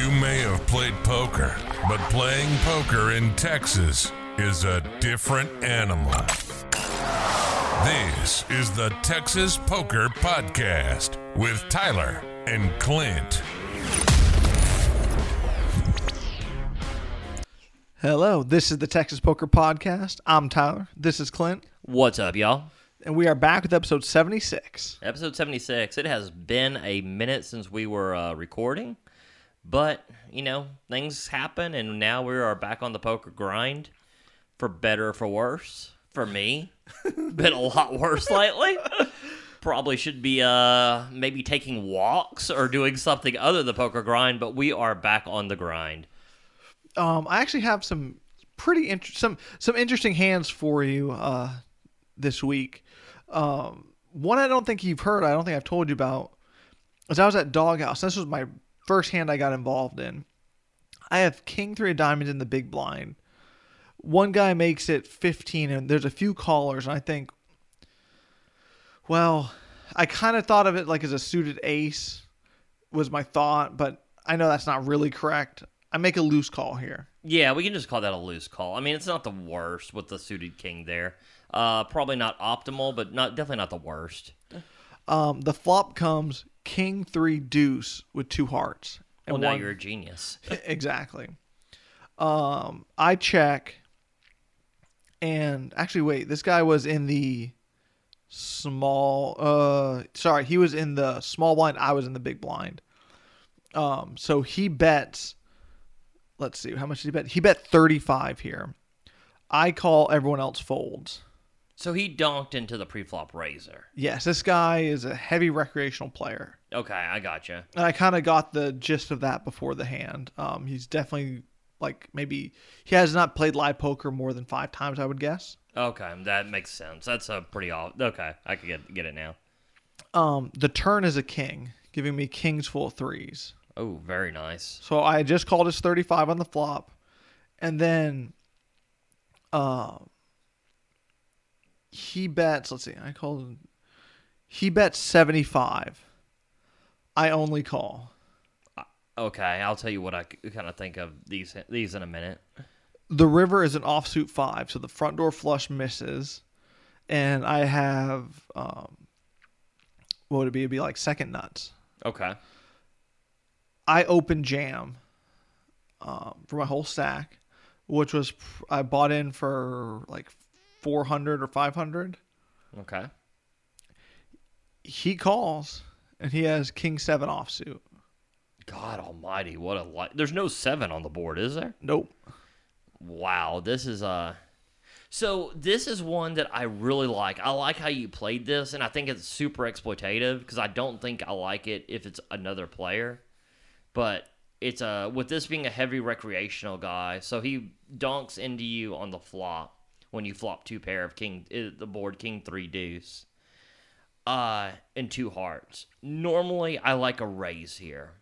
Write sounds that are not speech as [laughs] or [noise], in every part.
You may have played poker, but playing poker in Texas is a different animal. This is the Texas Poker Podcast with Tyler and Clint. Hello, this is the Texas Poker Podcast. I'm Tyler. This is Clint, What's up, y'all? and we are back with episode 76. Episode 76. It has been a minute since we were uh, recording, but, you know, things happen, and now we are back on the poker grind for better or for worse. For me, [laughs] been a lot worse lately. Probably should be uh maybe taking walks or doing something other than poker grind, but we are back on the grind. Um, I actually have some pretty int- some some interesting hands for you uh, this week. Um, one I don't think you've heard. I don't think I've told you about. Is I was at Doghouse. This was my first hand I got involved in. I have King three of diamonds in the big blind. One guy makes it 15, and there's a few callers. And I think, well, I kind of thought of it like as a suited ace was my thought, but I know that's not really correct. I make a loose call here. Yeah, we can just call that a loose call. I mean, it's not the worst with the suited king there. Uh, probably not optimal, but not definitely not the worst. Um, the flop comes king three deuce with two hearts. Well, now one- you're a genius. [laughs] exactly. Um, I check, and actually, wait. This guy was in the small. Uh, sorry, he was in the small blind. I was in the big blind. Um, so he bets. Let's see, how much did he bet? He bet thirty-five here. I call. Everyone else folds. So he donked into the preflop raiser. Yes, this guy is a heavy recreational player. Okay, I gotcha. And I kind of got the gist of that before the hand. Um, he's definitely like maybe he has not played live poker more than five times, I would guess. Okay, that makes sense. That's a pretty off. Okay, I can get get it now. Um, the turn is a king, giving me kings full of threes. Oh, very nice. So I just called his 35 on the flop, and then, uh, he bets. Let's see, I called. He bets 75. I only call. Okay, I'll tell you what I kind of think of these these in a minute. the river is an offsuit five, so the front door flush misses, and I have um, what would it be? It'd be like second nuts. Okay. I open jam um, for my whole stack, which was I bought in for like four hundred or five hundred. Okay. He calls, and he has king seven offsuit. God Almighty, what a light! There's no seven on the board, is there? Nope. Wow, this is uh so this is one that I really like. I like how you played this, and I think it's super exploitative because I don't think I like it if it's another player. But it's uh with this being a heavy recreational guy, so he donks into you on the flop when you flop two pair of king uh, the board king three deuce, uh, and two hearts. Normally, I like a raise here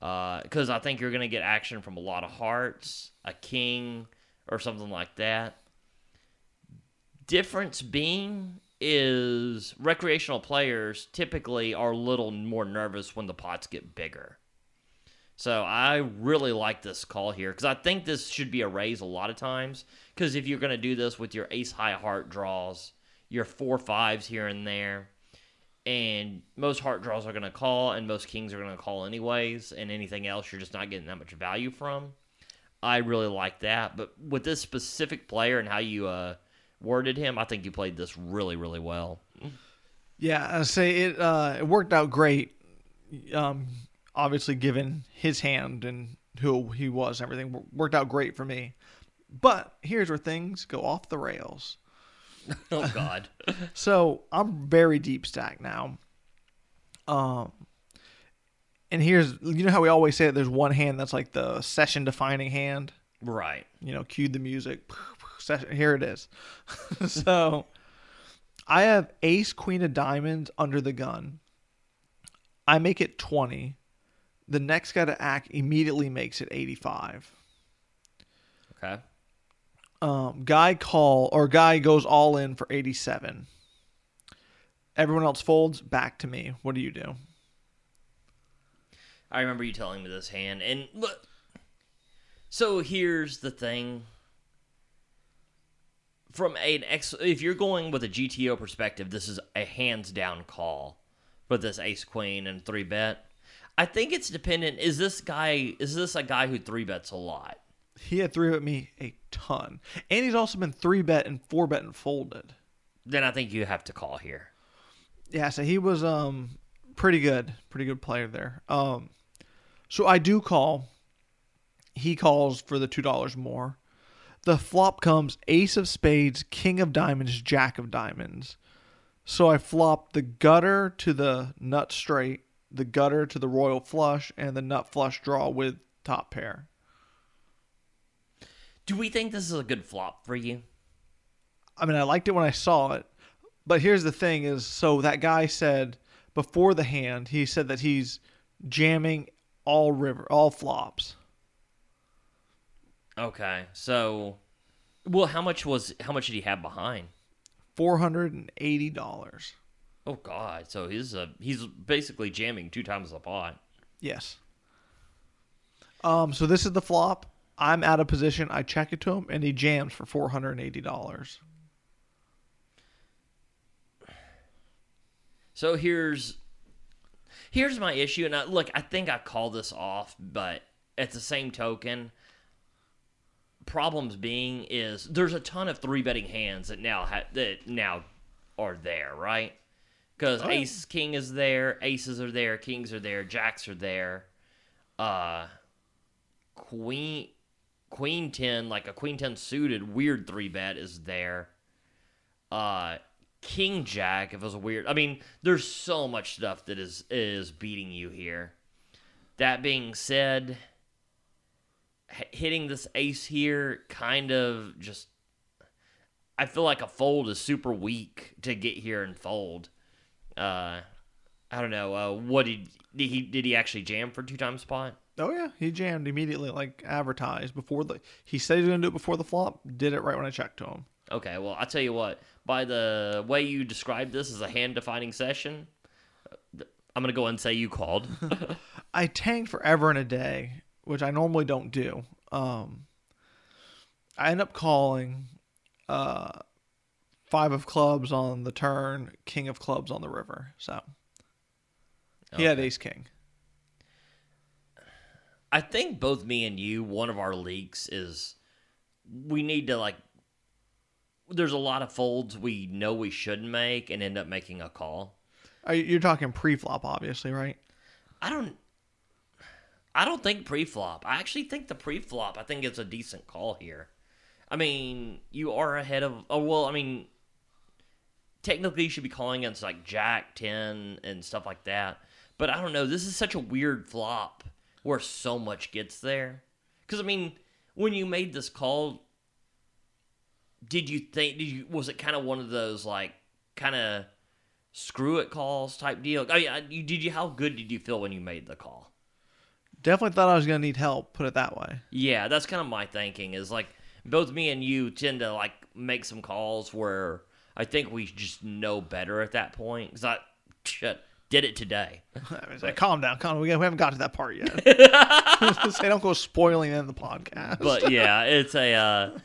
because I think you're to get action from a lot of hearts, a king, or something like that. Difference being is recreational players typically are a little more nervous when the pots get bigger. So I really like this call here because I think this should be a raise a lot of times. Because if you're going to do this with your ace high heart draws, your four fives here and there, and most heart draws are going to call, and most kings are going to call anyways, and anything else you're just not getting that much value from. I really like that, but with this specific player and how you uh, worded him, I think you played this really, really well. Yeah, I say it. Uh, it worked out great. Um, obviously, given his hand and who he was, and everything worked out great for me. But here's where things go off the rails. [laughs] Oh God, [laughs] So I'm very deep stack now. Um, and here's you know how we always say that there's one hand that's like the session defining hand. right? You know, cue the music. [laughs] Here it is. so I have Ace Queen of Diamonds under the gun. I make it 20. The next guy to act immediately makes it 85. Okay. Um, guy call or guy goes all in for 87. Everyone else folds back to me. What do you do? I remember you telling me this hand, and look. So here's the thing. From an ex, if you're going with a GTO perspective, this is a hands down call for this ace queen and three bet. I think it's dependent. Is this guy? Is this a guy who three bets a lot? He had three bet me a ton, and he's also been three bet and four bet and folded. Then I think you have to call here. Yeah, so he was um pretty good, pretty good player there. Um, so I do call. He calls for the two dollars more. The flop comes Ace of Spades, King of Diamonds, Jack of Diamonds. So I flop the gutter to the nut straight, the gutter to the royal flush, and the nut flush draw with top pair. Do we think this is a good flop for you? I mean, I liked it when I saw it, but here's the thing: is so that guy said before the hand, he said that he's jamming all river, all flops. Okay, so, well, how much was how much did he have behind? Four hundred and eighty dollars. Oh God! So he's uh, he's basically jamming two times the pot. Yes. Um. So this is the flop. I'm out of position. I check it to him, and he jams for four hundred and eighty dollars. So here's here's my issue, and I, look, I think I call this off, but at the same token, problems being is there's a ton of three betting hands that now ha- that now are there, right? Because Oh, yeah. Ace King is there, Aces are there, Kings are there, Jacks are there, uh, Queen Queen ten like a Queen ten suited weird three bet is there, uh. King Jack, if it was a weird, I mean, there's so much stuff that is is beating you here. That being said, hitting this ace here kind of just I feel like a fold is super weak to get here and fold. Uh I don't know. Uh what did did he did he actually jam for two times spot? Oh yeah, he jammed immediately, like advertised before the. He said he was gonna do it before the flop. Did it right when I checked to him. Okay, well, I'll tell you what. By the way you described this as a hand defining session, I'm going to go and say you called. [laughs] I tanked forever and a day, which I normally don't do. Um, I end up calling uh, five of clubs on the turn, king of clubs on the river. So he had ace king. I think both me and you, one of our leaks is we need to like. There's a lot of folds we know we shouldn't make and end up making a call. You- You're talking pre-flop, obviously, right? I don't. I don't think pre-flop. I actually think the pre-flop. I think it's a decent call here. I mean, you are ahead of. Oh well, I mean, technically you should be calling against like Jack ten and stuff like that. But I don't know. This is such a weird flop where so much gets there. Because I mean, when you made this call, did you think? Did you was it kind of one of those like kind of screw it calls type deal? I mean, you, did you? How good did you feel when you made the call? Definitely thought I was gonna need help. Put it that way. Yeah, that's kind of my thinking. Is like both me and you tend to like make some calls where I think we just know better at that point. Because I shit, did it today. [laughs] I was like, calm down, calm. down. We haven't got to that part yet. [laughs] Say, don't go spoiling in the podcast. But [laughs] yeah, it's a. Uh,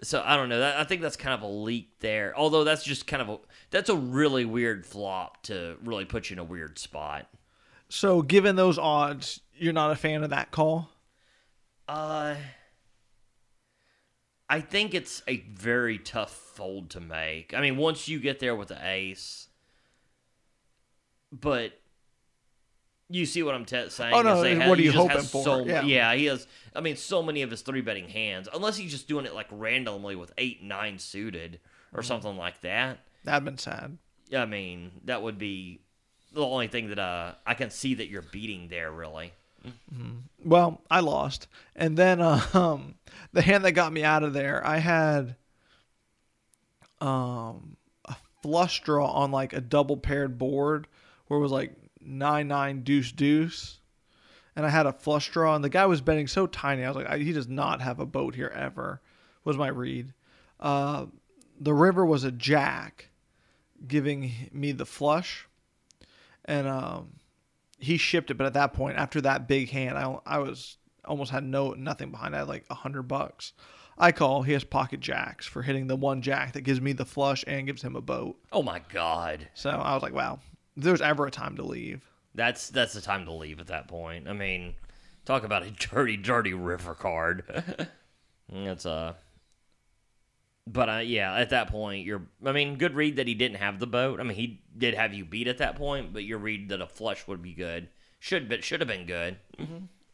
so I don't know. That, I think that's kind of a leak there. Although that's just kind of a that's a really weird flop to really put you in a weird spot. so, given those odds, you're not a fan of that call. Uh, I think it's a very tough fold to make. I mean, once you get there with the ace, but you see what I'm te- saying? Oh, no, what have- are you hoping for? So, Yeah. yeah, he has. I mean, so many of his three betting hands, unless he's just doing it like randomly with eight, nine suited or Mm-hmm. something like that. That'd been sad. I mean, that would be the only thing that uh I can see that you're beating there, really. Well, I lost, and then um, [laughs] the hand that got me out of there, I had um a flush draw on like a double paired board where it was like nine nine deuce deuce, and I had a flush draw, and the guy was betting so tiny. I was like, I, he does not have a boat here ever. Was my read. Uh, the river was a jack, giving me the flush, and um, he shipped it, but at that point, after that big hand, I I was almost had no nothing behind. I had like a hundred bucks. I call. He has pocket jacks for hitting the one jack that gives me the flush and gives him a boat. Oh my god. So I was like, wow, if there's ever a time to leave. That's that's the time to leave at that point. I mean, talk about a [laughs] dirty, dirty river card. [laughs] That's uh but uh, yeah, at that point, you're. I mean, good read that he didn't have the boat. I mean, he did have you beat at that point, but your read that a flush would be good should but should have been good.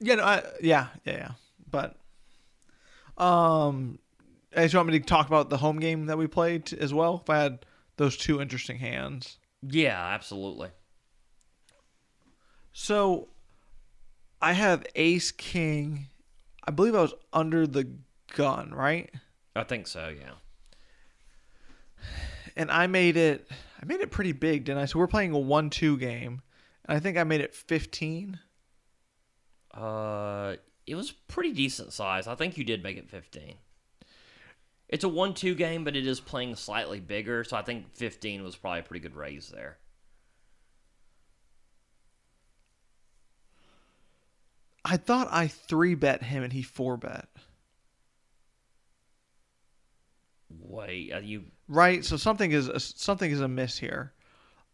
Yeah, no, I, yeah, yeah, yeah. But um, I just want me to talk about the home game that we played as well. If I had those two interesting hands. Yeah, absolutely. So I have Ace King. I believe I was under the gun, right? I think so. Yeah. And I made it. I made it pretty big, didn't I? So we're playing a one-two game, and I think I made it fifteen. Uh, it was pretty decent size. I think you did make it 15. It's a 1 2 game, but it is playing slightly bigger, so I think 15 was probably a pretty good raise there. I thought I three bet him and he four bet. Wait, are you. Right. So something is something is amiss here.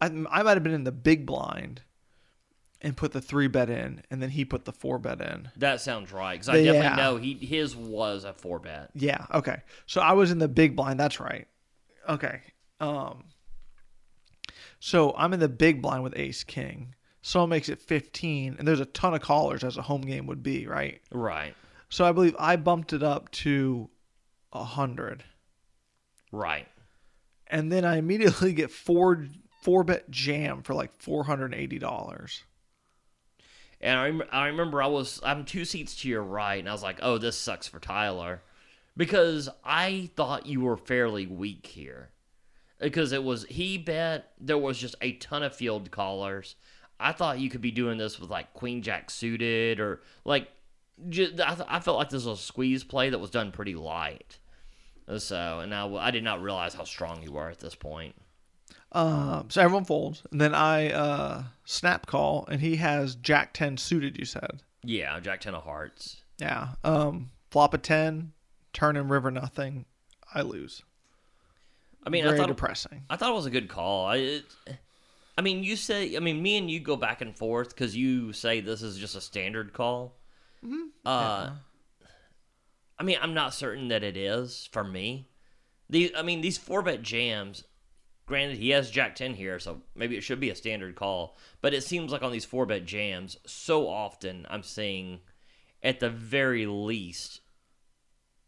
I I might have been in the big blind, and put the three bet in, and then he put the four bet in. That sounds right, because I Yeah. definitely know he his was a 4 bet. Yeah. Okay. So I was in the big blind. That's right. Okay. Um. So I'm in the big blind with Ace King. Someone makes it 15, and there's a ton of callers as a home game would be, right? Right. So I believe I bumped it up to a hundred, Right. and then I immediately get four four bet jam for like four hundred and eighty dollars. And I, rem- I remember I was I'm two seats to your right, and I was like, "Oh, this sucks for Tyler," because I thought you were fairly weak here, because it was he bet there was just a ton of field callers. I thought you could be doing this with like Queen Jack suited or like just, I, th- I felt like this was a squeeze play that was done pretty light. So, and I, I did not realize how strong you were at this point. Um, so everyone folds, and then I uh, snap call, and he has Jack ten suited. You said, Yeah, Jack ten of hearts. yeah. Um, flop a ten, turn and river nothing. I lose. I mean, Very I thought depressing. I thought it was a good call. I, it, I mean, you say, I mean, me and you go back and forth because you say this is just a standard call. Hmm. Uh, I mean, I'm not certain that it is for me. These, I mean, these four bet jams. Granted, he has Jack ten here, so maybe it should be a standard call. But it seems like on these four bet jams, so often I'm seeing, at the very least,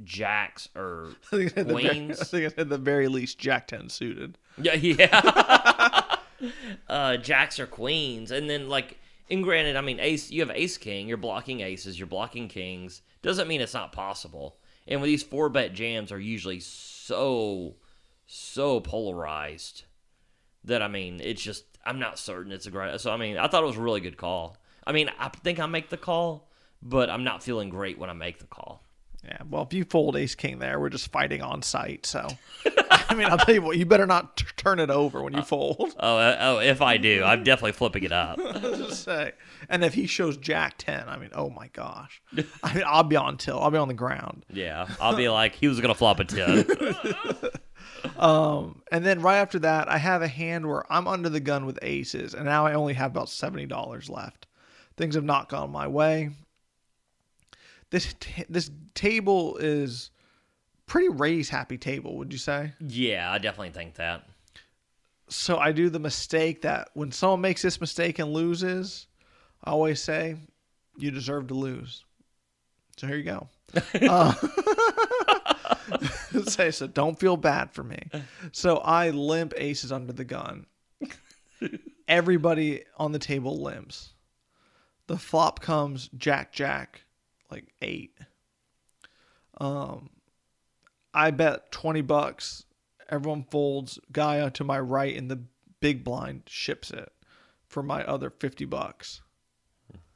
jacks or [laughs] I think at I queens. think at the very least Jack ten suited. Yeah, yeah. [laughs] uh, jacks or queens, and then like, and granted, I mean, ace. You have ace king. You're blocking aces. You're blocking kings. Doesn't mean it's not possible. And with these four bet jams are usually so, so polarized that I mean, it's just I'm not certain it's a great. So I mean, I thought it was a really good call. I mean, I think I make the call, but I'm not feeling great when I make the call. Yeah. Well, if you fold Ace King there, we're just fighting on site. So, [laughs] I mean, I'll tell you what, you better not t- turn it over when you fold. [laughs] Oh, uh, oh, if I do, I'm definitely flipping it up. [laughs] just say. And if he shows Jack ten, I mean, oh my gosh. I mean, I'll be on tilt. I'll be on the ground. Yeah, I'll be like, he was gonna flop a ten. um, And then right after that, I have a hand where I'm under the gun with aces, and now I only have about seventy dollars left. Things have not gone my way. This t- this table is pretty raise happy table, would you say? Yeah, I definitely think that. So I do the mistake that when someone makes this mistake and loses, I always say, "You deserve to lose." So here you go. [laughs] Uh, [laughs] say so. Don't feel bad for me. So I limp aces under the gun. [laughs] Everybody on the table limps. The flop comes Jack Jack, like eight. Um, I bet twenty bucks. Everyone folds. Guy to my right in the big blind ships it for my other fifty bucks.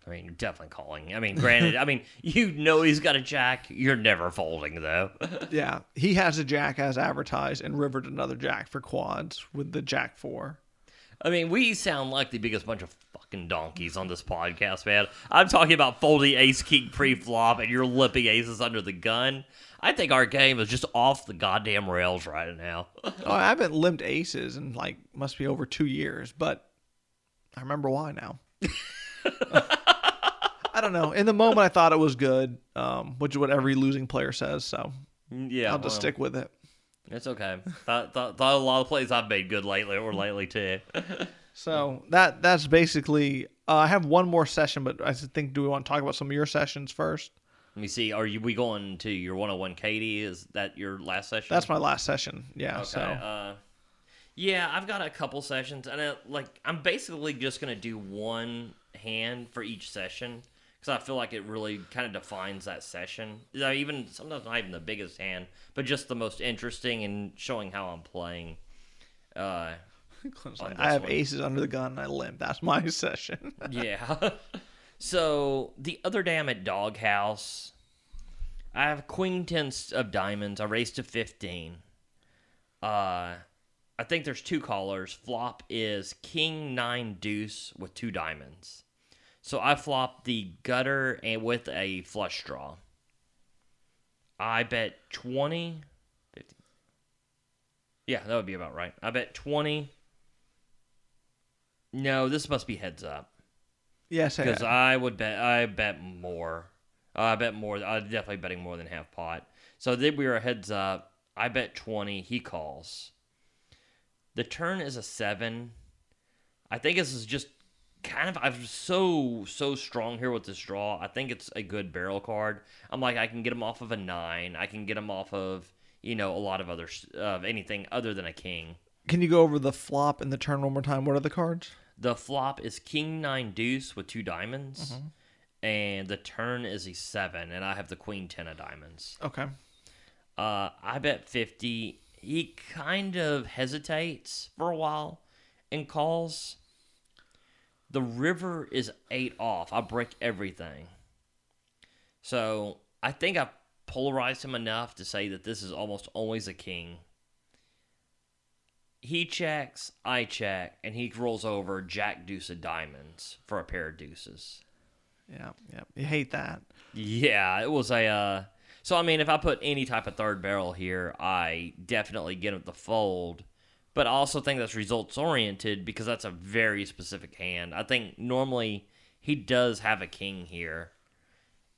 I mean, you're definitely calling. I mean, granted, I mean, [laughs] you know he's got a jack. You're never folding though. [laughs] Yeah, he has a jack as advertised and rivered another jack for quads with the jack four. I mean, we sound like the biggest bunch of fucking donkeys on this podcast, man. I'm talking about folding ace king pre-flop, and you're limping aces under the gun. I think our game is just off the goddamn rails right now. [laughs] Oh, I haven't limped aces in like must be over two years, but I remember why now. [laughs] I don't know. In the moment, I thought it was good, um, which is what every losing player says. So yeah, I'll just well, stick with it. It's okay. thought, thought, thought a lot of plays I've made good lately or lately too. [laughs] So that that's basically. Uh, I have one more session, but I think do we want to talk about some of your sessions first? Let me see. Are you we going to your 101 Katie? Is that your last session? That's my last session. Yeah. Okay. So Uh, yeah, I've got a couple sessions, and I, like I'm basically just gonna do one hand for each session because I feel like it really kind of defines that session. You know, even sometimes not even the biggest hand, but just the most interesting and showing how I'm playing. Uh, [laughs] Clint's on like, I have one. aces under the gun and I limp. That's my [laughs] session. yeah. [laughs] so the other day I'm at Doghouse. I have queen ten of diamonds. I raised to fifteen. Uh, I think there's two callers. Flop is king nine deuce with two diamonds. So I flop the gutter and with a flush draw. I bet 20, 50. Yeah, that would be about right. I bet 20. No, this must be heads up yes, because I, I would bet I bet more. Uh, I bet more. I'm definitely betting more than half pot. So then we are heads up. I bet twenty. He calls. The turn is a seven. I think this is just kind of. I'm so so strong here with this draw. I think it's a good barrel card. I'm like I can get him off of a nine. I can get him off of you know a lot of other of anything other than a king. Can you go over the flop and the turn one more time? What are the cards? The flop is king nine deuce with two diamonds, Mm-hmm. and the turn is a seven, and I have the queen ten of diamonds. Okay. Uh, I bet fifty. He kind of hesitates for a while and calls. The river is eight off. I break everything. So I think I polarized him enough to say that this is almost always a king. He checks, I check, and he rolls over Jack Deuce of diamonds for a pair of deuces. Yeah. Yeah. You hate that. Yeah, it was a. Uh, so I mean, if I put any type of third barrel here, I definitely get him to fold. But I also think that's results oriented because that's a very specific hand. I think normally he does have a king here,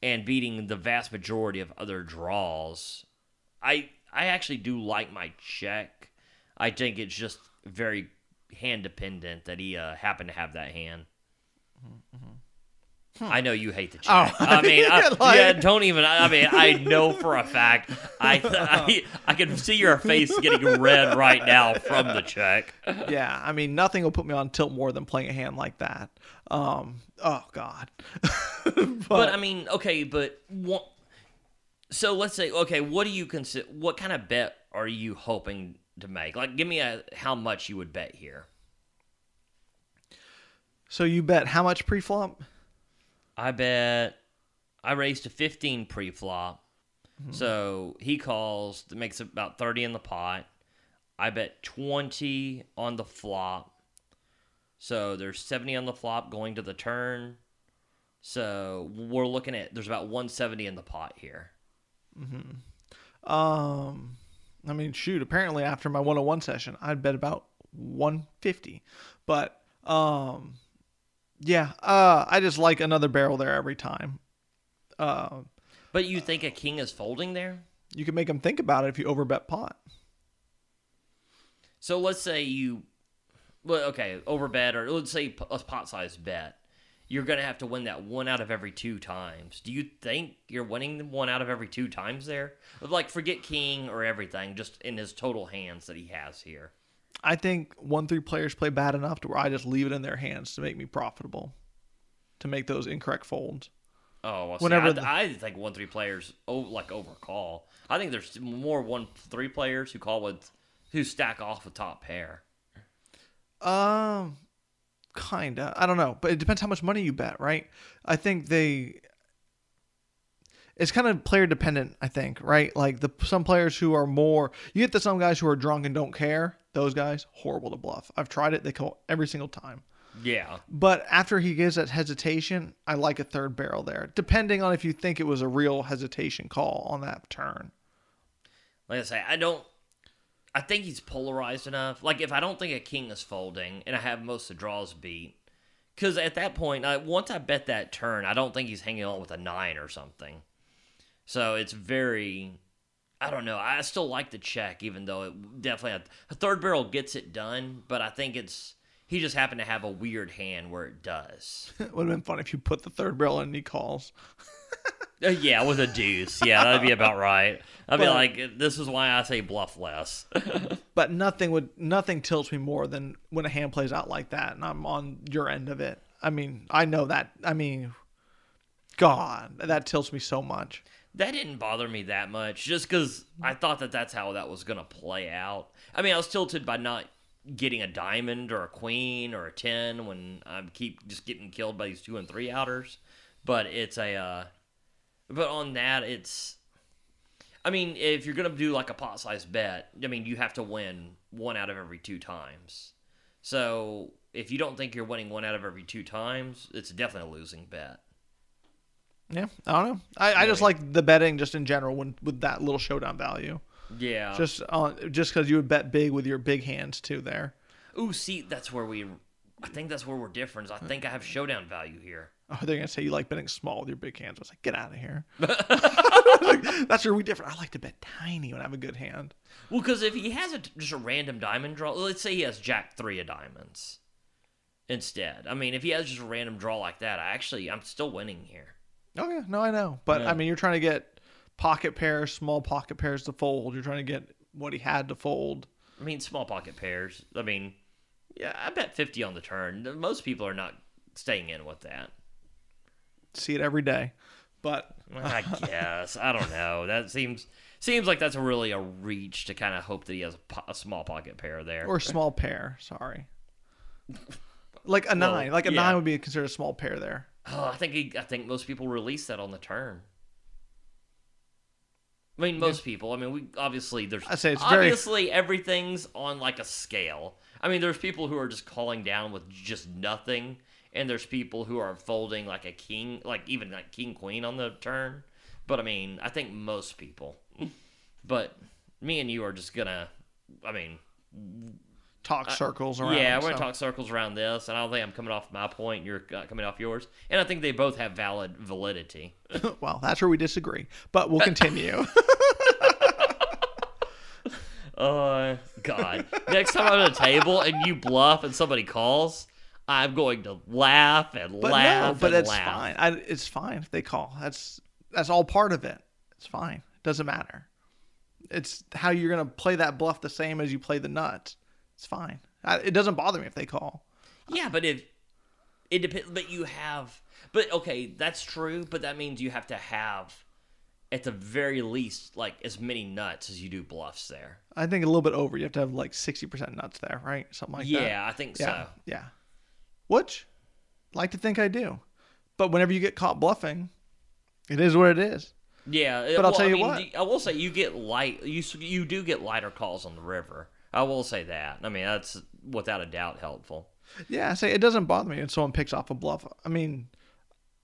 and beating the vast majority of other draws. I I actually do like my check. I think it's just very hand dependent that he uh, happened to have that hand. I know you hate the check. Oh, I mean, [laughs] I, like- yeah, don't even. I I mean, I know for a fact. I, [laughs] I I can see your face getting red right now from the check. yeah. I mean, nothing will put me on tilt more than playing a hand like that. Um. Oh God. [laughs] but, But I mean, okay, but what? So let's say, okay, what do you consider? What kind of bet are you hoping to make? Like, give me a how much you would bet here. so you bet how much pre-flop? I bet I raised to 15 pre-flop. So he calls, that makes about 30 in the pot. I bet 20 on the flop. So there's 70 on the flop going to the turn. So we're looking at there's about 170 in the pot here. Um. I mean, shoot. Apparently, after my 101 session, I'd bet about 150. But um. Yeah. Uh. I just like another barrel there every time. Uh. But you think a king is folding there? You can make them think about it if you overbet pot. So let's say you, well, okay, overbet, or let's say a pot size bet. You're gonna have to win that one out of every two times. Do you think you're winning one out of every two times there? Like, forget king or everything, just in his total hands that he has here. I think one three players play bad enough to where I just leave it in their hands to make me profitable, to make those incorrect folds. Oh, well, see, Whenever I, the- I think one three players oh like overcall. I think there's more one three players who call with who stack off a top pair. Um, kinda. I don't know, but it depends how much money you bet, right? I think they. It's kind of player dependent, I think, right? Like the some players who are more, you get the some guys who are drunk and don't care. Those guys horrible to bluff. I've tried it; they call every single time. Yeah. But after he gives that hesitation, I like a third barrel there, depending on if you think it was a real hesitation call on that turn. Like I say, I don't. I think he's polarized enough. Like if I don't think a king is folding and I have most of the draws beat, because at that point, I, once I bet that turn, I don't think he's hanging on with a nine or something. So it's very. I don't know. I still like the check, even though it definitely a third barrel gets it done. But I think it's he just happened to have a weird hand where it does. [laughs] it would have been fun if you put the third barrel in and he calls. [laughs] Uh, yeah, with a deuce. Yeah, that'd be about right. I'd be like, this is why I say bluff less. [laughs] But nothing would nothing tilts me more than when a hand plays out like that and I'm on your end of it. I mean, I know that. I mean, God, that tilts me so much. that didn't bother me that much, just because I thought that that's how that was gonna play out. I mean, I was tilted by not getting a diamond or a queen or a ten when I keep just getting killed by these two and three outers. But it's a, uh, but on that, it's. I mean, if you're gonna do like a pot size bet, I mean, you have to win one out of every two times. So if you don't think you're winning one out of every two times, it's definitely a losing bet. Yeah, I don't know. I, I just like the betting just in general when with that little showdown value. Yeah. Just on just because you would bet big with your big hands too there. Ooh, see, that's where we. I think that's where we're different. I think I have showdown value here. Oh, they're gonna say you like betting small with your big hands. I was like, get out of here. Like, [laughs] [laughs] that's where we different. I like to bet tiny when I have a good hand. Well, because if he has a, just a random diamond draw, let's say he has Jack three of diamonds instead. I mean, if he has just a random draw like that, I actually I'm still winning here. Oh yeah, no, I know. But Yeah. I mean, you're trying to get pocket pairs, small pocket pairs to fold. You're trying to get what he had to fold. I mean, small pocket pairs. I mean, yeah, I bet fifty on the turn. Most people are not staying in with that. See it every day. But I [laughs] guess I don't know. That seems seems like that's really a reach to kind of hope that he has a, po- a small pocket pair there. or small pair. Sorry. [laughs] Like a Well, nine. Like a yeah. nine would be considered a small pair there. Oh, I think he, I think most people release that on the turn. I mean, most people. I mean, we obviously there's I'd say it's very- obviously everything's on like a scale. I mean, there's people who are just calling down with just nothing, and there's people who are folding like a king, like even like king queen on the turn. But I mean, I think most people. But me and you are just gonna. I mean, Talk circles around. yeah, we're gonna talk circles around this, and I don't think I'm coming off my point. You're uh, coming off yours, and I think they both have valid validity. [laughs] well, that's where we disagree. But we'll [laughs] continue. [laughs] Uh, God. Next time I'm at a table and you bluff and somebody calls, I'm going to laugh and But laugh no, but and it's laugh. fine. I, it's fine if they call. That's that's all part of it. It's fine. Doesn't matter. It's how you're gonna play that bluff the same as you play the nuts. It's fine. I, it doesn't bother me if they call. Yeah, but if it depends, but you have, but okay, that's true. But that means you have to have, at the very least, like as many nuts as you do bluffs there. I think a little bit over. You have to have like sixty percent nuts there, right? Something like that. yeah, I think Yeah. so. Yeah. Which, like to think I do, but whenever you get caught bluffing, it is what it is. Yeah, uh, But I'll tell I you mean, what. I will say you get light. You you do get lighter calls on the river. I will say that. I mean, that's without a doubt helpful. Yeah, I say it doesn't bother me when someone picks off a bluff. I mean,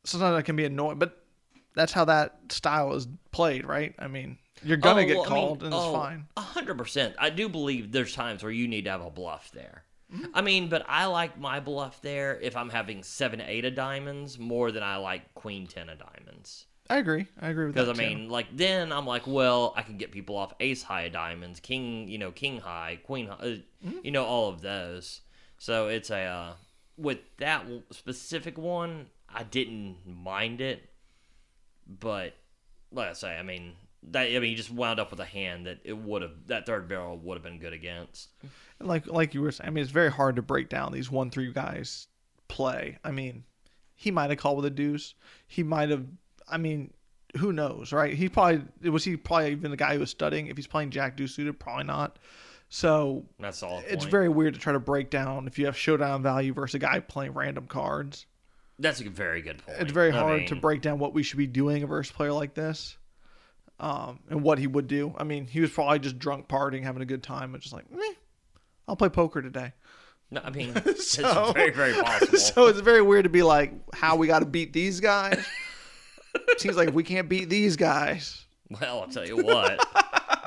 sometimes I can be annoying, but that's how that style is played, right? I mean, you're gonna Oh, get well, I mean, called, and it's oh, fine. A hundred percent. I do believe there's times where you need to have a bluff there. Mm-hmm. I mean, but I like my bluff there if I'm having seven, eight of diamonds more than I like queen ten of diamonds. I agree. I agree with that. Because I too. mean, like then I'm like, well, I can get people off ace high of diamonds, king, you know, king high, queen, high, uh, Mm-hmm. you know, all of those. So it's a uh, with that specific one, I didn't mind it, but like I say, I mean, that I mean, you just wound up with a hand that it would have that third barrel would have been good against. like like you were saying, I mean, it's very hard to break down these one three guys play. I mean, he might have called with a deuce. He might have. I mean, who knows, right? He probably was he probably even the guy who was studying. If he's playing Jack Deuce suited, probably not. So That's all. it's point. very weird to try to break down if you have showdown value versus a guy playing random cards. That's a very good point. It's very I hard to break down what we should be doing versus a player like this, um, and what he would do. I mean, he was probably just drunk partying, having a good time, and just like, meh, I'll play poker today. No, I mean, [laughs] it's So- very, very possible. [laughs] so it's very weird to be like, how we got to beat these guys. [laughs] Seems like if we can't beat these guys, Well, I'll tell you what.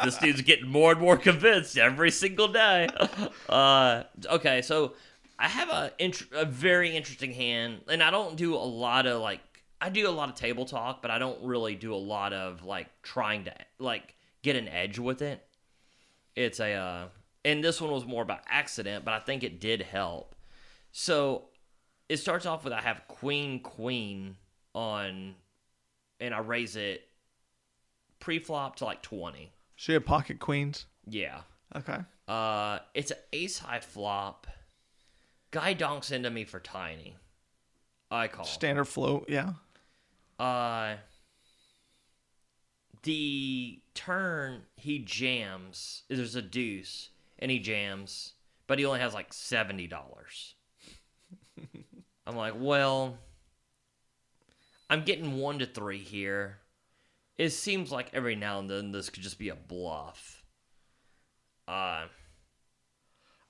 this dude's getting more and more convinced every single day. Uh, okay, so I have a int- a very interesting hand, and I don't do a lot of like I do a lot of table talk, but I don't really do a lot of like trying to like get an edge with it. It's a uh, and this one was more by accident, but I think it did help. So it starts off with I have queen queen on, and I raise it pre-flop to like 20 so you have pocket queens. yeah Okay. uh it's an ace high flop guy donks into me for tiny. I call Standard float. Yeah. uh the turn he jams. There's a deuce and he jams but he only has like $70 [laughs] i'm like well i'm getting one to three here. It seems like every now and then this could just be a bluff. Uh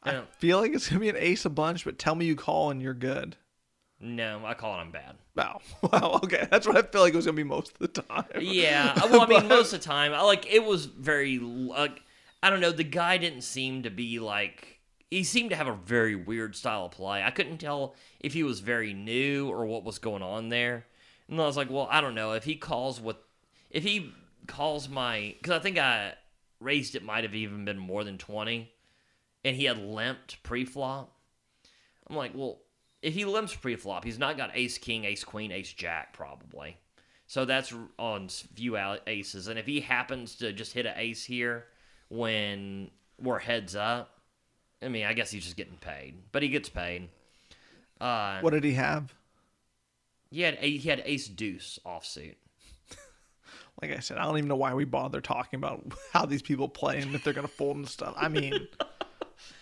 I feel like it's gonna be an ace a bunch, but tell me you call and you're good. no i call it i'm bad oh, [laughs] Wow. Wow. Okay. That's what I feel like it was gonna be most of the time. Yeah, well, I mean, [laughs] most of the time, I like it was very like I don't know. The guy didn't seem to be like he seemed to have a very weird style of play. I couldn't tell if he was very new or what was going on there. And I was like, well, I don't know if he calls what if he calls my because I think I raised it might have even been more than twenty, and he had limped pre-flop. I'm like, well, if he limps pre-flop, he's not got ace king, ace queen, ace jack probably. So that's on few aces. And if he happens to just hit an ace here when we're heads up, I mean, I guess he's just getting paid, but he gets paid. Uh, What did he have? he had a- he had ace deuce offsuit. [laughs] Like I said, I don't even know why we bother talking about [laughs] how these people play and if they're gonna fold and stuff. I mean, [laughs]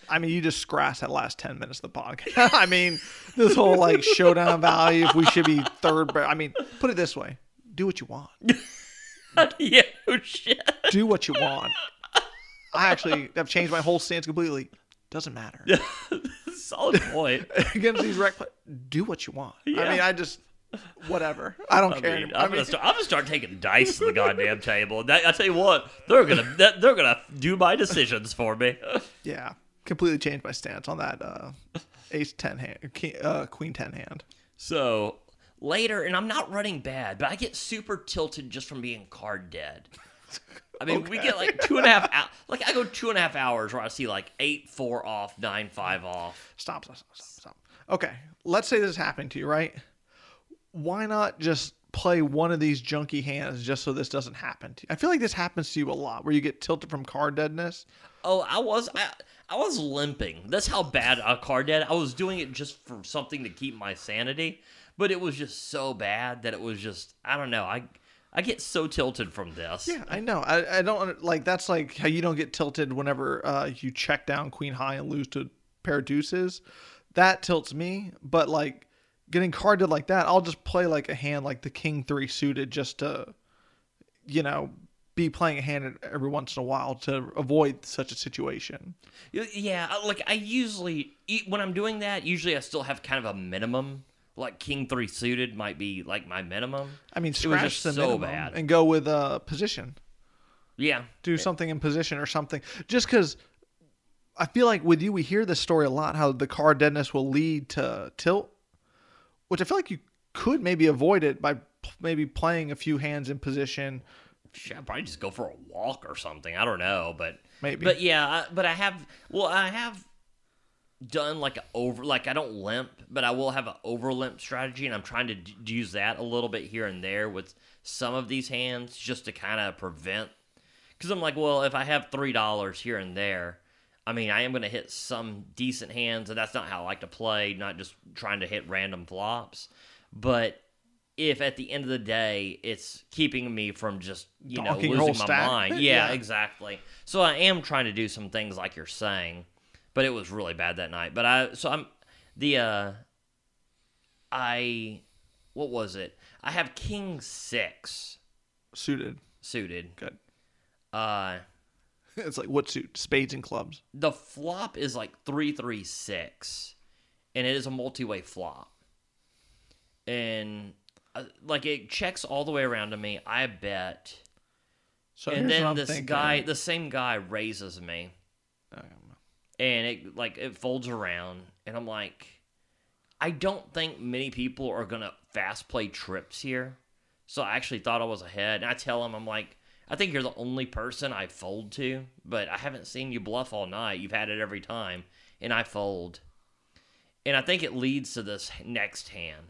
I mean, you just scratched that last ten minutes of the podcast. [laughs] I mean, this whole like showdown value. If we should be third, I mean, put it this way: do what you want. [laughs] yeah, oh shit. Do what you want. I actually have changed my whole stance completely. Doesn't matter [laughs] Solid point. against these rec. Play, do what you want. I mean, I just whatever. I don't I care. mean. I'm, I mean, gonna start, I'm gonna start taking dice to the goddamn table. That, I tell you what, they're gonna they're gonna do my decisions for me. yeah, completely changed my stance on that uh, ace ten hand, uh, queen ten hand. So later, and I'm not running bad, but I get super tilted just from being card dead. I mean, we get like two and a half hours. Like I go two and a half hours where I see like eight four off, nine five off. Stop, stop, stop, stop, stop. Okay, let's say this is happening to you, right? Why not just play one of these junky hands just so this doesn't happen to you? I feel like this happens to you a lot, where you get tilted from card deadness. Oh, I was I, I was limping. That's how bad a card dead. I was doing it just for something to keep my sanity, but it was just so bad that it was just I don't know. I I get so tilted from this. Yeah, I know. I, I don't like that's like how you don't get tilted whenever uh, you check down queen high and lose to pair of deuces. That tilts me, but like getting carded like that, I'll just play like a hand like the king three suited just to, you know, be playing a hand every once in a while to avoid such a situation. Yeah, like I usually when I'm doing that, usually I still have kind of a minimum. Like king three suited might be like my minimum. I mean, was scratch just so bad. and go with uh, position. Yeah, do something in position or something. Just because I feel like with you, we hear this story a lot how the card deadness will lead to tilt, which I feel like you could maybe avoid it by p- maybe playing a few hands in position. Shit, I'd probably just go for a walk or something. I don't know, but Maybe. But yeah, I, but I have. Well, I have done like a over. Like I don't limp, but I will have an over limp strategy, and I'm trying to d- use that a little bit here and there with some of these hands, just to kind of prevent. Because I'm like, well, if I have three dollars here and there. I mean, I am going to hit some decent hands, and that's not how I like to play, not just trying to hit random flops. But if at the end of the day it's keeping me from just you know Donking losing my stack? mind [laughs] yeah, Yeah. exactly so i am trying to do some things like you're saying but it was really bad that night but i so i'm the uh i what was it i have king six Suited. suited Good. uh [laughs] it's like what suit? Spades and clubs. The flop is like three three six, and it is a multi-way flop. And like it checks all the way around to me. I bet, So and then this thinking. guy, the same guy, raises me, Um, and it like it folds around, and I'm like, I don't think many people are gonna fast play trips here. So I actually thought I was ahead, and I tell him, I'm like, I think you're the only person I fold to, but I haven't seen you bluff all night. You've had it every time, and I fold. And I think it leads to this next hand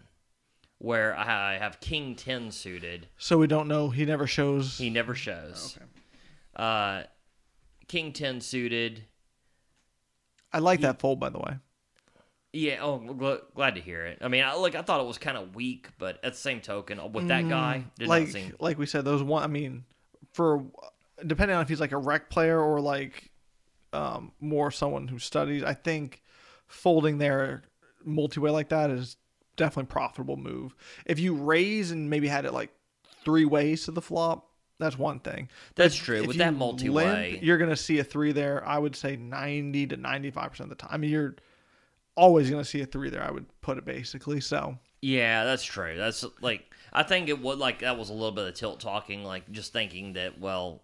where I have King 10 suited. So we don't know. He never shows. He never shows. Okay. Uh, King 10 suited. I like that fold, by the way. Yeah, oh, gl- glad to hear it. I mean, I, look, I thought it was kind of weak, but at the same token, with that guy, Mm, like seem. like we said, those one. I mean, for depending on if he's like a rec player or like um, more someone who studies, I think folding their multi-way like that is definitely profitable move. If you raise and maybe had it like three ways to the flop, that's one thing. That's if- true. if With that multi-way- you're gonna see a three there. I would say ninety to ninety-five percent of the time. I mean, you're always gonna see a three there. I would put it basically. So Yeah, that's true. That's like I think it would like that was a little bit of tilt talking, like just thinking that well,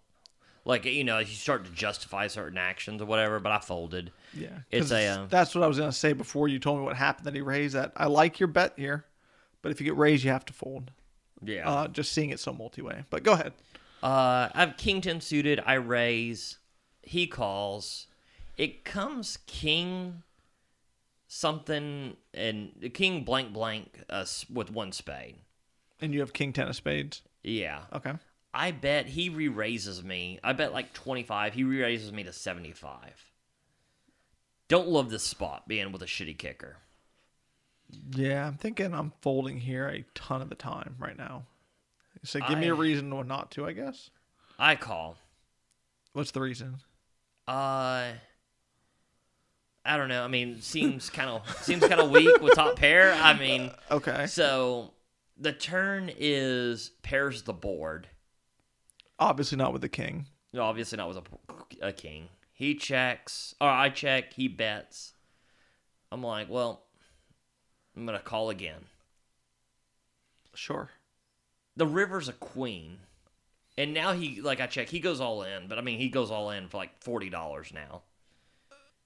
like you know, you start to justify certain actions or whatever. But I folded. Yeah, It's a, uh, that's what I was gonna say before you told me what happened that he raised that. I like your bet here, but if you get raised, you have to fold. Yeah. Uh, just seeing it so multi-way. But go ahead. Uh, I have king ten suited. I raise. He calls. It comes king something and king blank blank uh, with one spade. And you have king ten of spades. Yeah. Okay. I bet he re raises me. I bet like 25. He re raises me to 75. Don't love this spot being with a shitty kicker. Yeah, I'm thinking I'm folding here a ton of the time right now. So give me a reason not to. I guess. I call. What's the reason? Uh, I don't know. I mean, seems kind of seems kind of weak with top pair. I mean, Okay. so the turn is pairs the board. Obviously not with the king. No, obviously not with a, a king. He checks, or I check. He bets. I'm like, well, I'm gonna call again. Sure. The river's a queen, and now he like I check. He goes all in, but I mean he goes all in for like forty dollars now.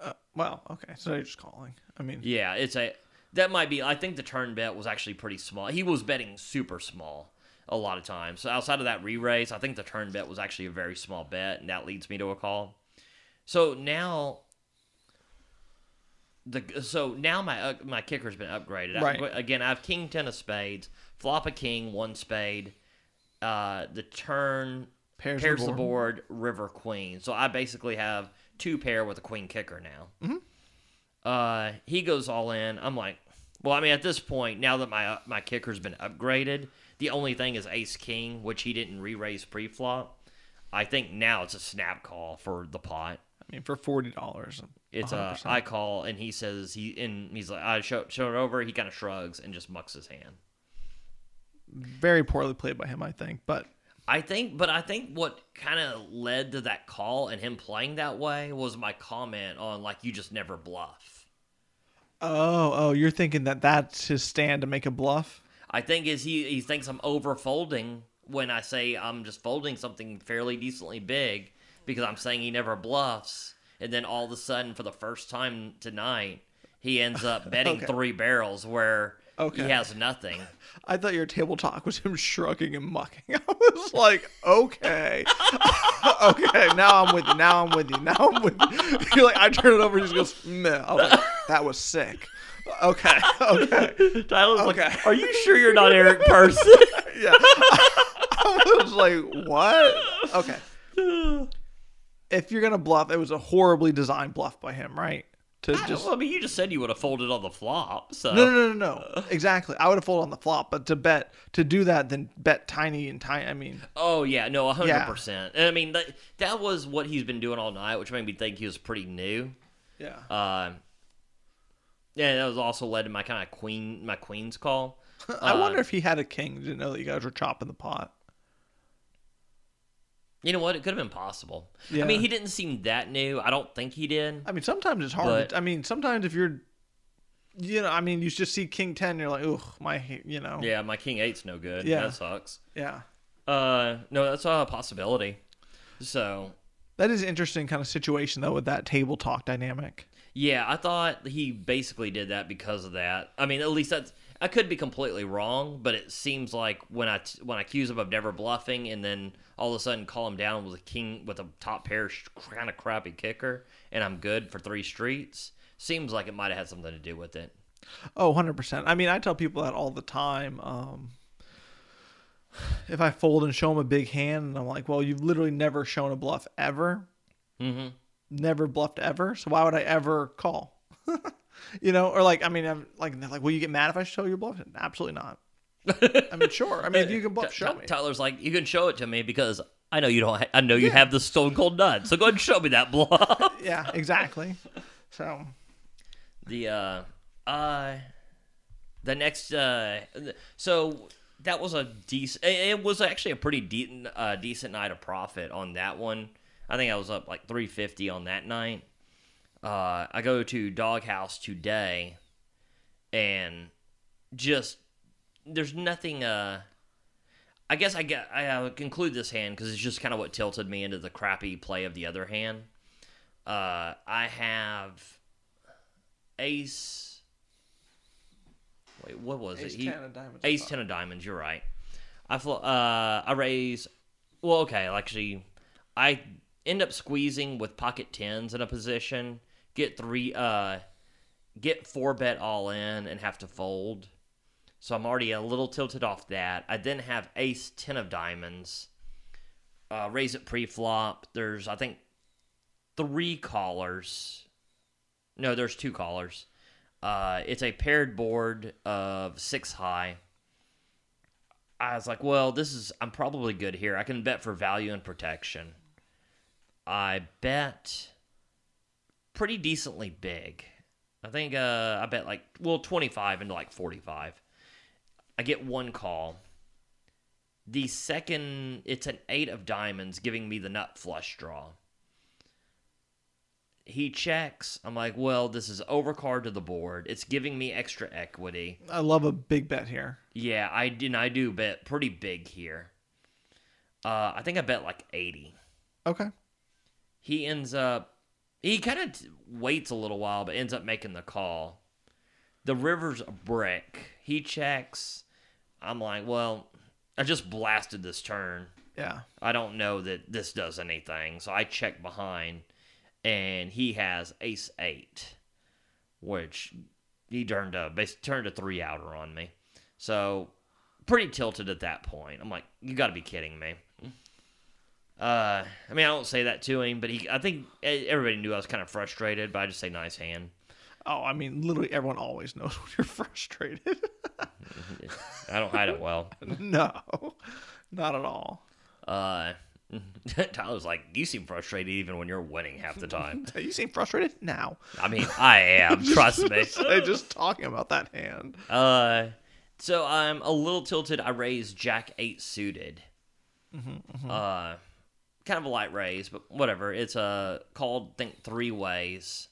Uh, well, okay. So you're just calling. I mean, Yeah, it's a that might be. I think the turn bet was actually pretty small. He was betting super small a lot of times. So outside of that re-raise, I think the turn bet was actually a very small bet, and that leads me to a call. So now. The, so now my uh, my kicker's been upgraded. I- Right. again, I have king ten of spades, flop a king, one spade. Uh, the turn Pairs pairs, the the, board. board. river queen. So I basically have two pair with a queen kicker now. Mm-hmm. Uh, he goes all in. I'm like, well, I mean, at this point, now that my uh, my kicker's been upgraded, the only thing is ace king, which he didn't re-raise pre-flop. I think now it's a snap call for the pot. I mean, for forty dollars, It's a I call, and he says he and he's like I show show it over. He kind of shrugs and just mucks his hand. very poorly played by him, I think. But I think, but I think what kind of led to that call and him playing that way was my comment on like you just never bluff. oh, oh, you're thinking that that's his stand to make a bluff? I think is he he thinks I'm over folding when I say I'm just folding something fairly decently big because I'm saying he never bluffs, and then all of a sudden for the first time tonight he ends up [laughs] betting Okay. three barrels where Okay. he has nothing. [laughs] I thought your table talk was him shrugging and mucking. [laughs] I was like, okay, okay, now I'm with you. Now I'm with you. Now I'm with you. You're like, I turn it over, he just goes, meh. I was like, that was sick. Okay, okay, [laughs] Tyler's Okay. like, "Are you sure you're not Eric Person?" [laughs] yeah. [laughs] I was like, what? Okay. [sighs] If you're gonna bluff, it was a horribly designed bluff by him, right? To just well, I mean, you just said you would have folded on the flop, so No, no, no, no, no. Exactly. I would have folded on the flop, but to bet to do that, then bet tiny and tiny. I mean, Oh yeah, no, hundred Yeah. percent. And I mean that that was what he's been doing all night, which made me think he was pretty new. yeah. Uh, yeah, that was also led to my kind of queen, my queen's call. [laughs] I wonder if he had a king. Didn't know that you guys were chopping the pot. You know what? It could have been possible. Yeah. I mean, he didn't seem that new. I don't think he did. I mean, sometimes it's hard. But- to, I mean, sometimes if you're, you know, I mean, you just see King Ten, you're like, ugh, my, you know, Yeah, my king eight's no good. Yeah. that sucks. yeah. Uh, no, that's a possibility. So, That is an interesting kind of situation though with that table talk dynamic. Yeah, I thought he basically did that because of that. I mean, at least that's. I could be completely wrong, but it seems like when I when I accuse him of never bluffing, and then all of a sudden call him down with a king with a top pair kind of crappy kicker, and I'm good for three streets. Seems like it might have had something to do with it. Oh, 100%. I mean, I tell people that all the time. Um, if I fold and show them a big hand, and I'm like, well, you've literally never shown a bluff ever. Mm-hmm. Never bluffed ever. So why would I ever call? [laughs] you know, or like, I mean, I'm like, they're like, will you get mad if I show you your bluff? Absolutely not. I mean, sure. I mean, if you can bluff, show me. Tyler's like, you can show it to me because I know you don't. Ha- I know you have the stone cold nut. So go ahead and show me that bluff. [laughs] Yeah, exactly. So, the uh, uh, the next uh, so that was a decent. It was actually a pretty decent uh, decent night of profit on that one. I think I was up like three fifty on that night. Uh, I go to Doghouse today, and just there's nothing. Uh, I guess I get I uh, conclude this hand because it's just kind of what tilted me into the crappy play of the other hand. Uh, I have ace. Wait, what was Ace it? He- 10 of diamonds. Ace ten of diamonds. You're right. I fl- uh I raise. Well, okay. Actually, I end up squeezing with pocket tens in a position. Get three. Uh, get four bet all in and have to fold. So I'm already a little tilted off that. I then have ace ten of diamonds. Uh, raise it pre-flop. There's I think three callers. No, there's two callers. Uh, it's a paired board of six high. I was like, well, this is I'm probably good here. I can bet for value and protection. I bet pretty decently big. I think uh, I bet like well 25 into like 45. I get one call. The second, it's an eight of diamonds, giving me the nut flush draw. He checks. I'm like, well, this is overcard to the board. It's giving me extra equity. I love a big bet here. Yeah, I did. I do bet pretty big here. Uh, I think I bet like 80. Okay. He ends up. He kind of t- waits a little while, but ends up making the call. The river's a brick. He checks. I'm like, well, I just blasted this turn. Yeah. I don't know that this does anything. So I check behind, and he has ace eight, which he turned a bas- turned a three outer on me. So pretty tilted at that point. I'm like, you got to be kidding me. Uh, I mean, I don't say that to him, but he, I think everybody knew I was kind of frustrated, but I just say nice hand. Oh, I mean, literally everyone always knows [laughs] when you're frustrated. I don't hide it well. [laughs] no, not at all. Uh, [laughs] Tyler's like, you seem frustrated even when you're winning half the time. You seem frustrated now. I mean, I am. Trust me. Just talking about that hand. Uh, so I'm a little tilted. I raise Jack eight suited. Uh, kind of a light raise, but whatever. It's uh, called think three ways.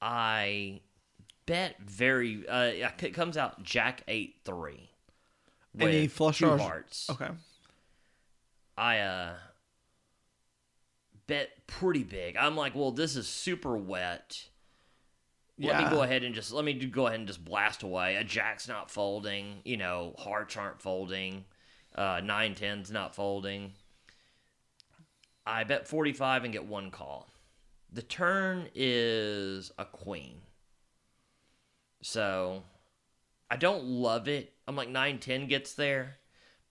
I bet very. Uh, it comes out Jack eight three. Any flush two hearts. Okay. I uh bet pretty big. I'm like, well, this is super wet. Let me go ahead and just let me do, go ahead and just blast away. A jack's not folding. You know, hearts aren't folding. Uh, nine tens not folding. I bet 45 and get one call. The turn is a queen. So I don't love it. I'm like 9 10 gets there.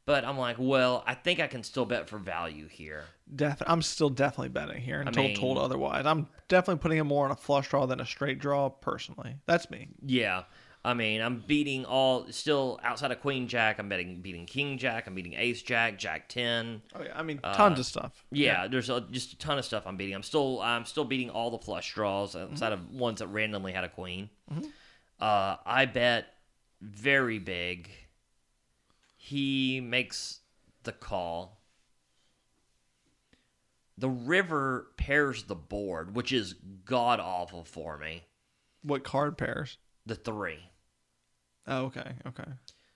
But I'm like, well, I think I can still bet for value here. Def- I'm still definitely betting here until mean- told otherwise. I'm definitely putting it more on a flush draw than a straight draw. Personally, that's me. Yeah. I mean, I'm beating all still outside of Queen Jack. I'm betting beating King Jack. I'm beating Ace Jack, Jack Ten. Oh yeah, I mean uh, tons of stuff. Yeah, there's a, just a ton of stuff I'm beating. I'm still I'm still beating all the flush draws mm-hmm. outside of ones that randomly had a queen. Mm-hmm. Uh, I bet very big. He makes the call. the river pairs the board, which is god awful for me. What card pairs? The three. Oh, okay, okay.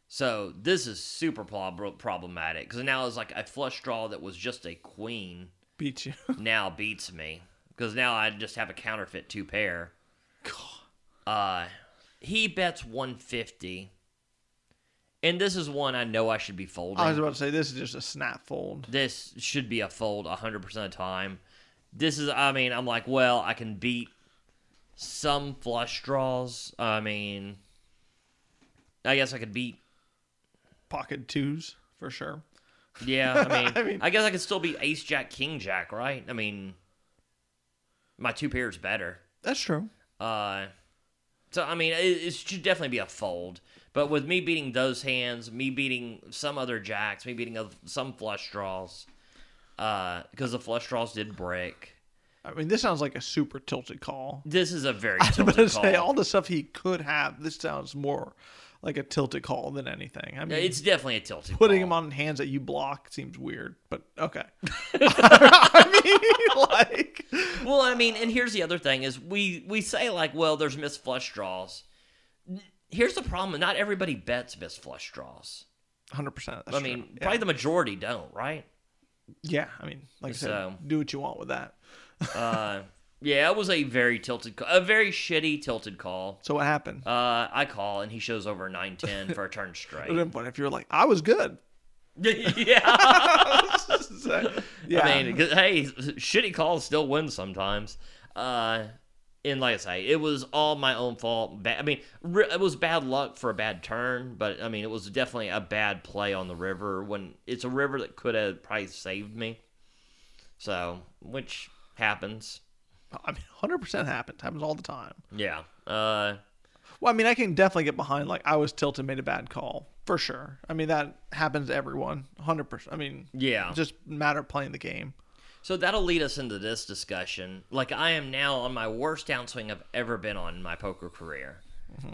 So this is super prob- problematic because now it's like a flush draw that was just a queen Beat you. [laughs] now beats me because now I just have a counterfeit two pair. God. Uh, he bets 150. And this is one I know I should be folding. I was about to say this is just a snap fold. this should be a fold 100% of the time. This is, I mean, I'm like, well, I can beat some flush draws. I mean, I guess I could beat, Pocket twos for sure. yeah, I mean, [laughs] I I, guess I could still be ace jack, king jack, right? I mean, my two pairs better. That's true. Uh, so I mean, it, it should definitely be a fold. But with me beating those hands, me beating some other jacks, me beating some flush draws, uh, because the flush draws did break. I mean, this sounds like a super tilted call. This is a very [laughs] I was tilted say all the stuff he could have. This sounds more like a tilted call than anything. I mean, Yeah, it's definitely a tilted. putting call. him on hands that you block seems weird, but okay. [laughs] [laughs] I mean, like, Well, I mean, and here's the other thing: is we we say like, well, there's missed flush draws. Here's the problem: not everybody bets missed flush draws. hundred percent. I mean, probably the majority don't, right? yeah. I mean, like I said, So- do what you want with that. Uh, [laughs] yeah, it was a very tilted, ca- a very shitty tilted call. So what happened? Uh, I call and he shows over nine ten for a turn [laughs] It would straight. have been if you were like, I was good. [laughs] yeah, [laughs] yeah. I mean, hey, shitty calls still win sometimes. Uh, and like I say, it was all my own fault. I mean, it was bad luck for a bad turn, but I mean, it was definitely a bad play on the river when it's a river that could have probably saved me. So, which happens. I mean, [laughs] hundred percent happens. Happens all the time. Yeah. Uh, Well, I mean, I can definitely get behind. Like, I was tilted, made a bad call for sure. I mean, that happens to everyone. Hundred percent. I mean, yeah. just matter of playing the game. So that'll lead us into this discussion. Like I am now on my worst downswing I've ever been on in my poker career.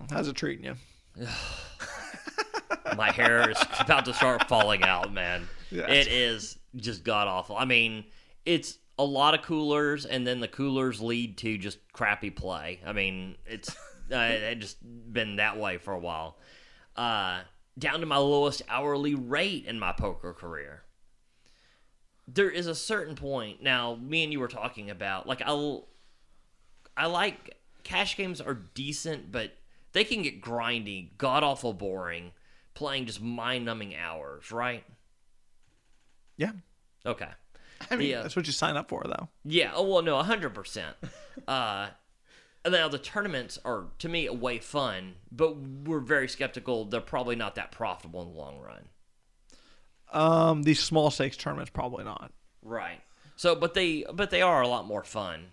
How's it treating you? [sighs] My hair is about to start falling out, man. [laughs] Yes. It is just god awful. I mean, it's a lot of coolers, and then the coolers lead to just crappy play. I mean, it's [laughs] uh, it just been that way for a while. Uh, down to my lowest hourly rate in my poker career. There is a certain point now. Me and you were talking about like I, I like cash games are decent, but they can get grindy, god awful boring, playing just mind numbing hours, right? Yeah. Okay. [laughs] I mean, Yeah. that's what you sign up for, though. Yeah. Oh well, no, hundred percent. Uh, and now the tournaments are to me way fun, but we're very skeptical. They're probably not that profitable in the long run. Um, these small stakes tournaments probably not. Right. So, but they but they are a lot more fun.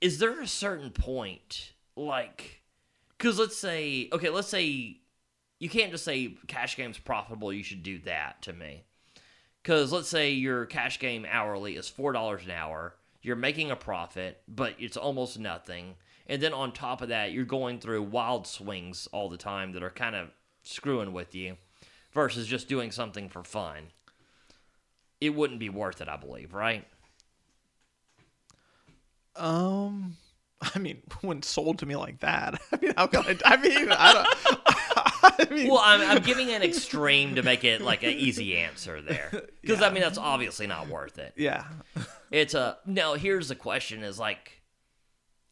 Is there a certain point like cuz let's say okay, let's say you can't just say cash game's profitable, you should do that to me. Cuz let's say your cash game hourly is $4 an hour, you're making a profit, but it's almost nothing. And then on top of that, you're going through wild swings all the time that are kind of screwing with you versus just doing something for fun it wouldn't be worth it, I believe, right? Um, [laughs] I mean, [laughs] when sold to me like that, [laughs] I mean, how can I? I mean, I don't. I mean, Well, I'm, I'm giving an extreme to make it like an easy answer there, because I mean that's obviously not worth it. yeah. It's a now. Here's the question: Is like,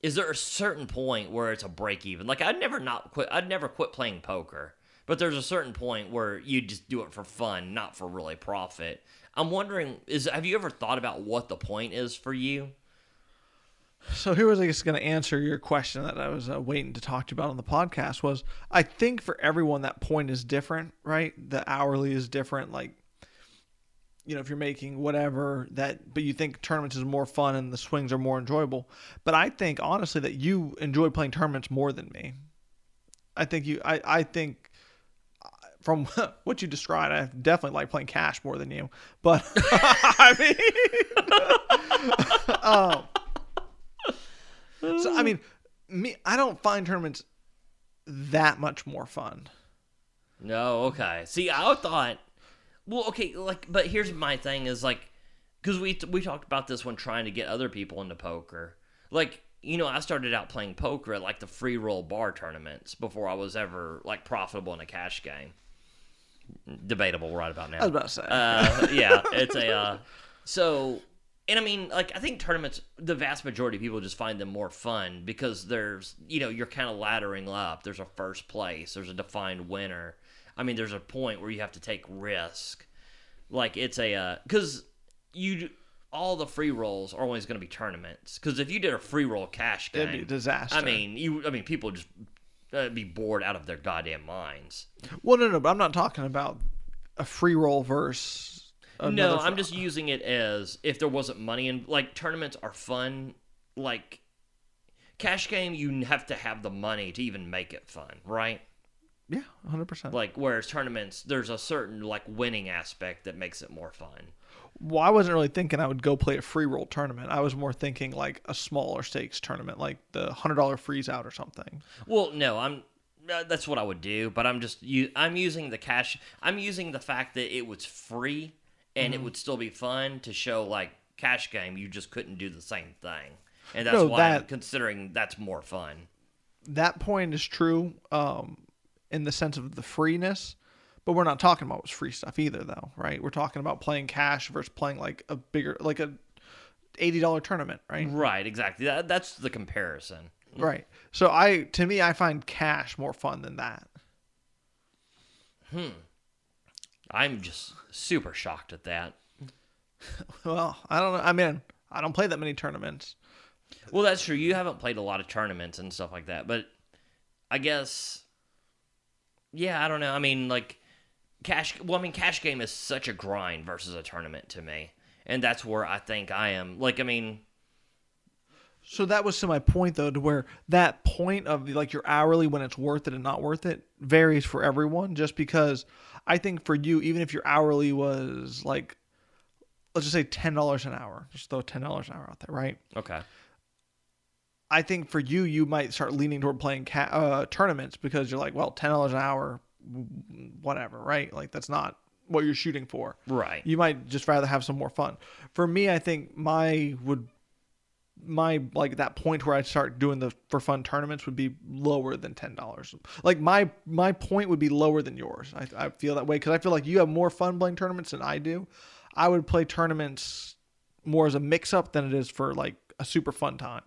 is there a certain point where it's a break even? Like I'd never not quit. I'd never quit playing poker, but there's a certain point where you just do it for fun, not for really profit. I'm wondering: is have you ever thought about what the point is for you? So here was I guess going to answer your question that I was uh, waiting to talk to you about on the podcast was I think for everyone that point is different, right? The hourly is different. Like, you know, if you're making whatever that, but you think tournaments is more fun and the swings are more enjoyable. But I think honestly that you enjoy playing tournaments more than me. I think you, I, I think uh, from [laughs] what you described, I definitely like playing cash more than you. But [laughs] I mean, [laughs] um, so I mean, me, I don't find tournaments that much more fun. No, okay. See, I thought, well, okay, like, but here's my thing: is like, because we we talked about this when trying to get other people into poker. Like you know, I started out playing poker at like the free roll bar tournaments before I was ever like profitable in a cash game. Debatable right about now. I was about to say. Uh, yeah, it's a uh, [laughs] so, and I mean, like I think tournaments, the vast majority of people just find them more fun because there's, you know, you're kind of laddering up. There's a first place. There's a defined winner. I mean, there's a point where you have to take risk. Like it's a because you all the free rolls are always going to be tournaments. Because if you did a free roll cash game, It'd be a disaster. I mean, you. I mean, people just uh, be bored out of their goddamn minds. well, no, no, but I'm not talking about a free roll versus. No, I'm just using it as if there wasn't money and like tournaments are fun. Like cash game, you have to have the money to even make it fun, right? Yeah, 100. percent Like whereas tournaments, there's a certain like winning aspect that makes it more fun. Well, I wasn't really thinking I would go play a free roll tournament. I was more thinking like a smaller stakes tournament, like the hundred dollar freeze out or something. Well, no, I'm. Uh, that's what I would do, but I'm just you. I'm using the cash. I'm using the fact that it was free and Mm-hmm. it would still be fun to show like cash game. You just couldn't do the same thing, and that's No, why I'm considering that's more fun. That point is true, um, in the sense of the freeness, but we're not talking about free stuff either, though, right? We're talking about playing cash versus playing like a bigger, like a eighty dollar tournament, right? Right, exactly. That, that's the comparison. Right. So I, to me, I find cash more fun than that. I'm just super shocked at that. Well, I don't know. I mean, I don't play that many tournaments. Well, that's true. You haven't played a lot of tournaments and stuff like that, but I guess, yeah, I don't know. I mean, like cash. Well, I mean, cash game is such a grind versus a tournament to me, and that's where I think I am. Like, I mean, So that was to my point though, to where that point of like your hourly when it's worth it and not worth it varies for everyone. Just because I think for you, even if your hourly was like, let's just say ten dollars an hour, just throw ten dollars an hour out there, right? okay, I think for you, you might start leaning toward playing ca- uh, tournaments because you're like, well, ten dollars an hour, whatever, right? Like that's not what you're shooting for. right. You might just rather have some more fun. For me, I think my would my like that point where I'd start doing the for fun tournaments would be lower than ten dollars. Like my my point would be lower than yours. I, I feel that way because I feel like you have more fun playing tournaments than I do. I would play tournaments more as a mix up than it is for like a super fun time.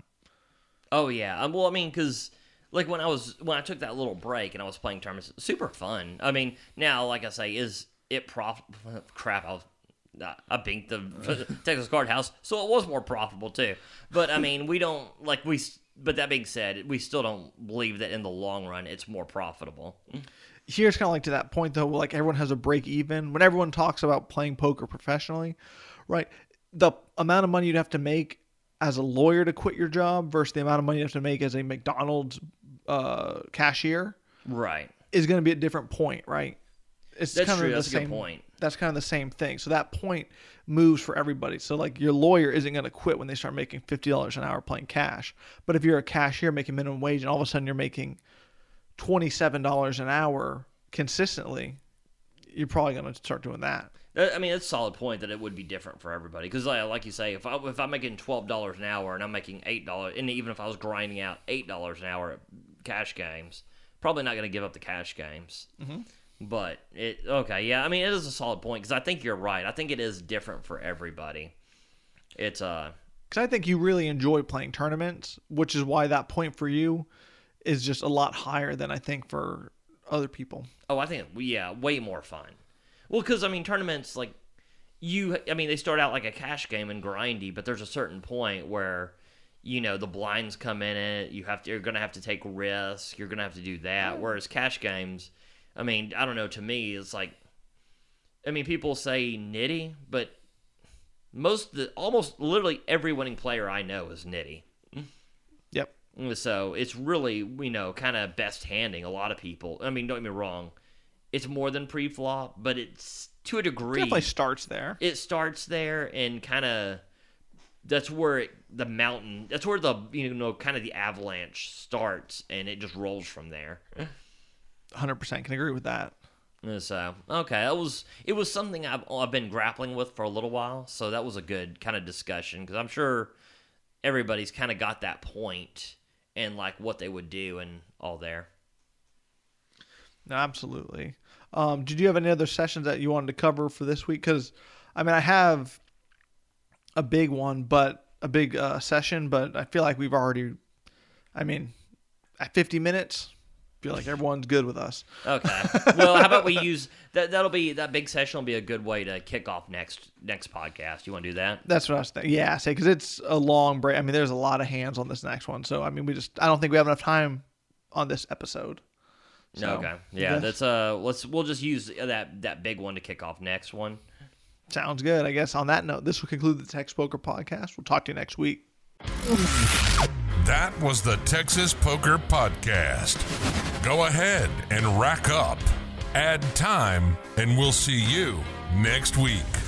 Oh yeah. Um, well, I mean, because like when I was when I took that little break and I was playing tournaments, super fun. I mean, now like I say, is it prof? Crap, I was. I binked the [laughs] Texas Card House, so it was more profitable too. But I mean, we don't like we. But that being said, we still don't believe that in the long run it's more profitable. here's kind of like to that point though like everyone has a break even when everyone talks about playing poker professionally right the amount of money you'd have to make as a lawyer to quit your job versus the amount of money you have to make as a mcdonald's uh, cashier Right. is going to be a different point right it's That's kind true. of the That's a good point. That's kind of the same thing so that point moves for everybody so like your lawyer isn't going to quit when they start making $50 an hour playing cash but if you're a cashier making minimum wage and all of a sudden you're making $27 an hour consistently you're probably going to start doing that That- I mean, it's a solid point that it would be different for everybody. Because, like, like you say, if I if I'm making twelve dollars an hour and I'm making eight dollars, and even if I was grinding out eight dollars an hour at cash games, probably not going to give up the cash games. Mm-hmm. But it okay, yeah. I mean, it is a solid point because I think you're right. I think it is different for everybody. It's uh, because I think you really enjoy playing tournaments, which is why that point for you is just a lot higher than I think for other people. Oh, I think yeah, way more fun. Well, because I mean, tournaments like you, I mean, they start out like a cash game and grindy, but there's a certain point where you know the blinds come in it. You have to, you're gonna have to take risks. You're gonna have to do that. Whereas cash games, I mean, I don't know. To me, it's like, I mean, people say nitty, but most the almost literally every winning player I know is nitty. Yep. So it's really, you know, kind of best handing a lot of people. I mean, don't get me wrong. It's more than pre flop, but it's to a degree. It definitely starts there. It starts there and kind of. That's where it, the mountain. That's where the you know kind of the avalanche starts, and it just rolls from there. 100% can agree with that. So okay, that was it was something I've I've been grappling with for a little while. So that was a good kind of discussion because I'm sure everybody's kind of got that point and like what they would do and all there. No, absolutely. Um, did you have any other sessions that you wanted to cover for this week? Because, I mean, I have a big one, but a big uh, session, but I feel like we've already, I mean, at 50 minutes, feel like everyone's good with us. Okay. [laughs] Well, how about we use that? That'll be that big session will be a good way to kick off next next podcast. You want to do that? That's what I was thinking. Yeah, say because it's a long break. I mean, there's a lot of hands on this next one, so I mean, we just I don't think we have enough time on this episode. So, okay. Yeah. yes. That's uh. Let's we'll just use that that big one to kick off next one. Sounds good. I guess on that note, this will conclude the Tex Poker podcast. We'll talk to you next week. That was the Texas Poker Podcast. Go ahead and rack up, add time, and we'll see you next week.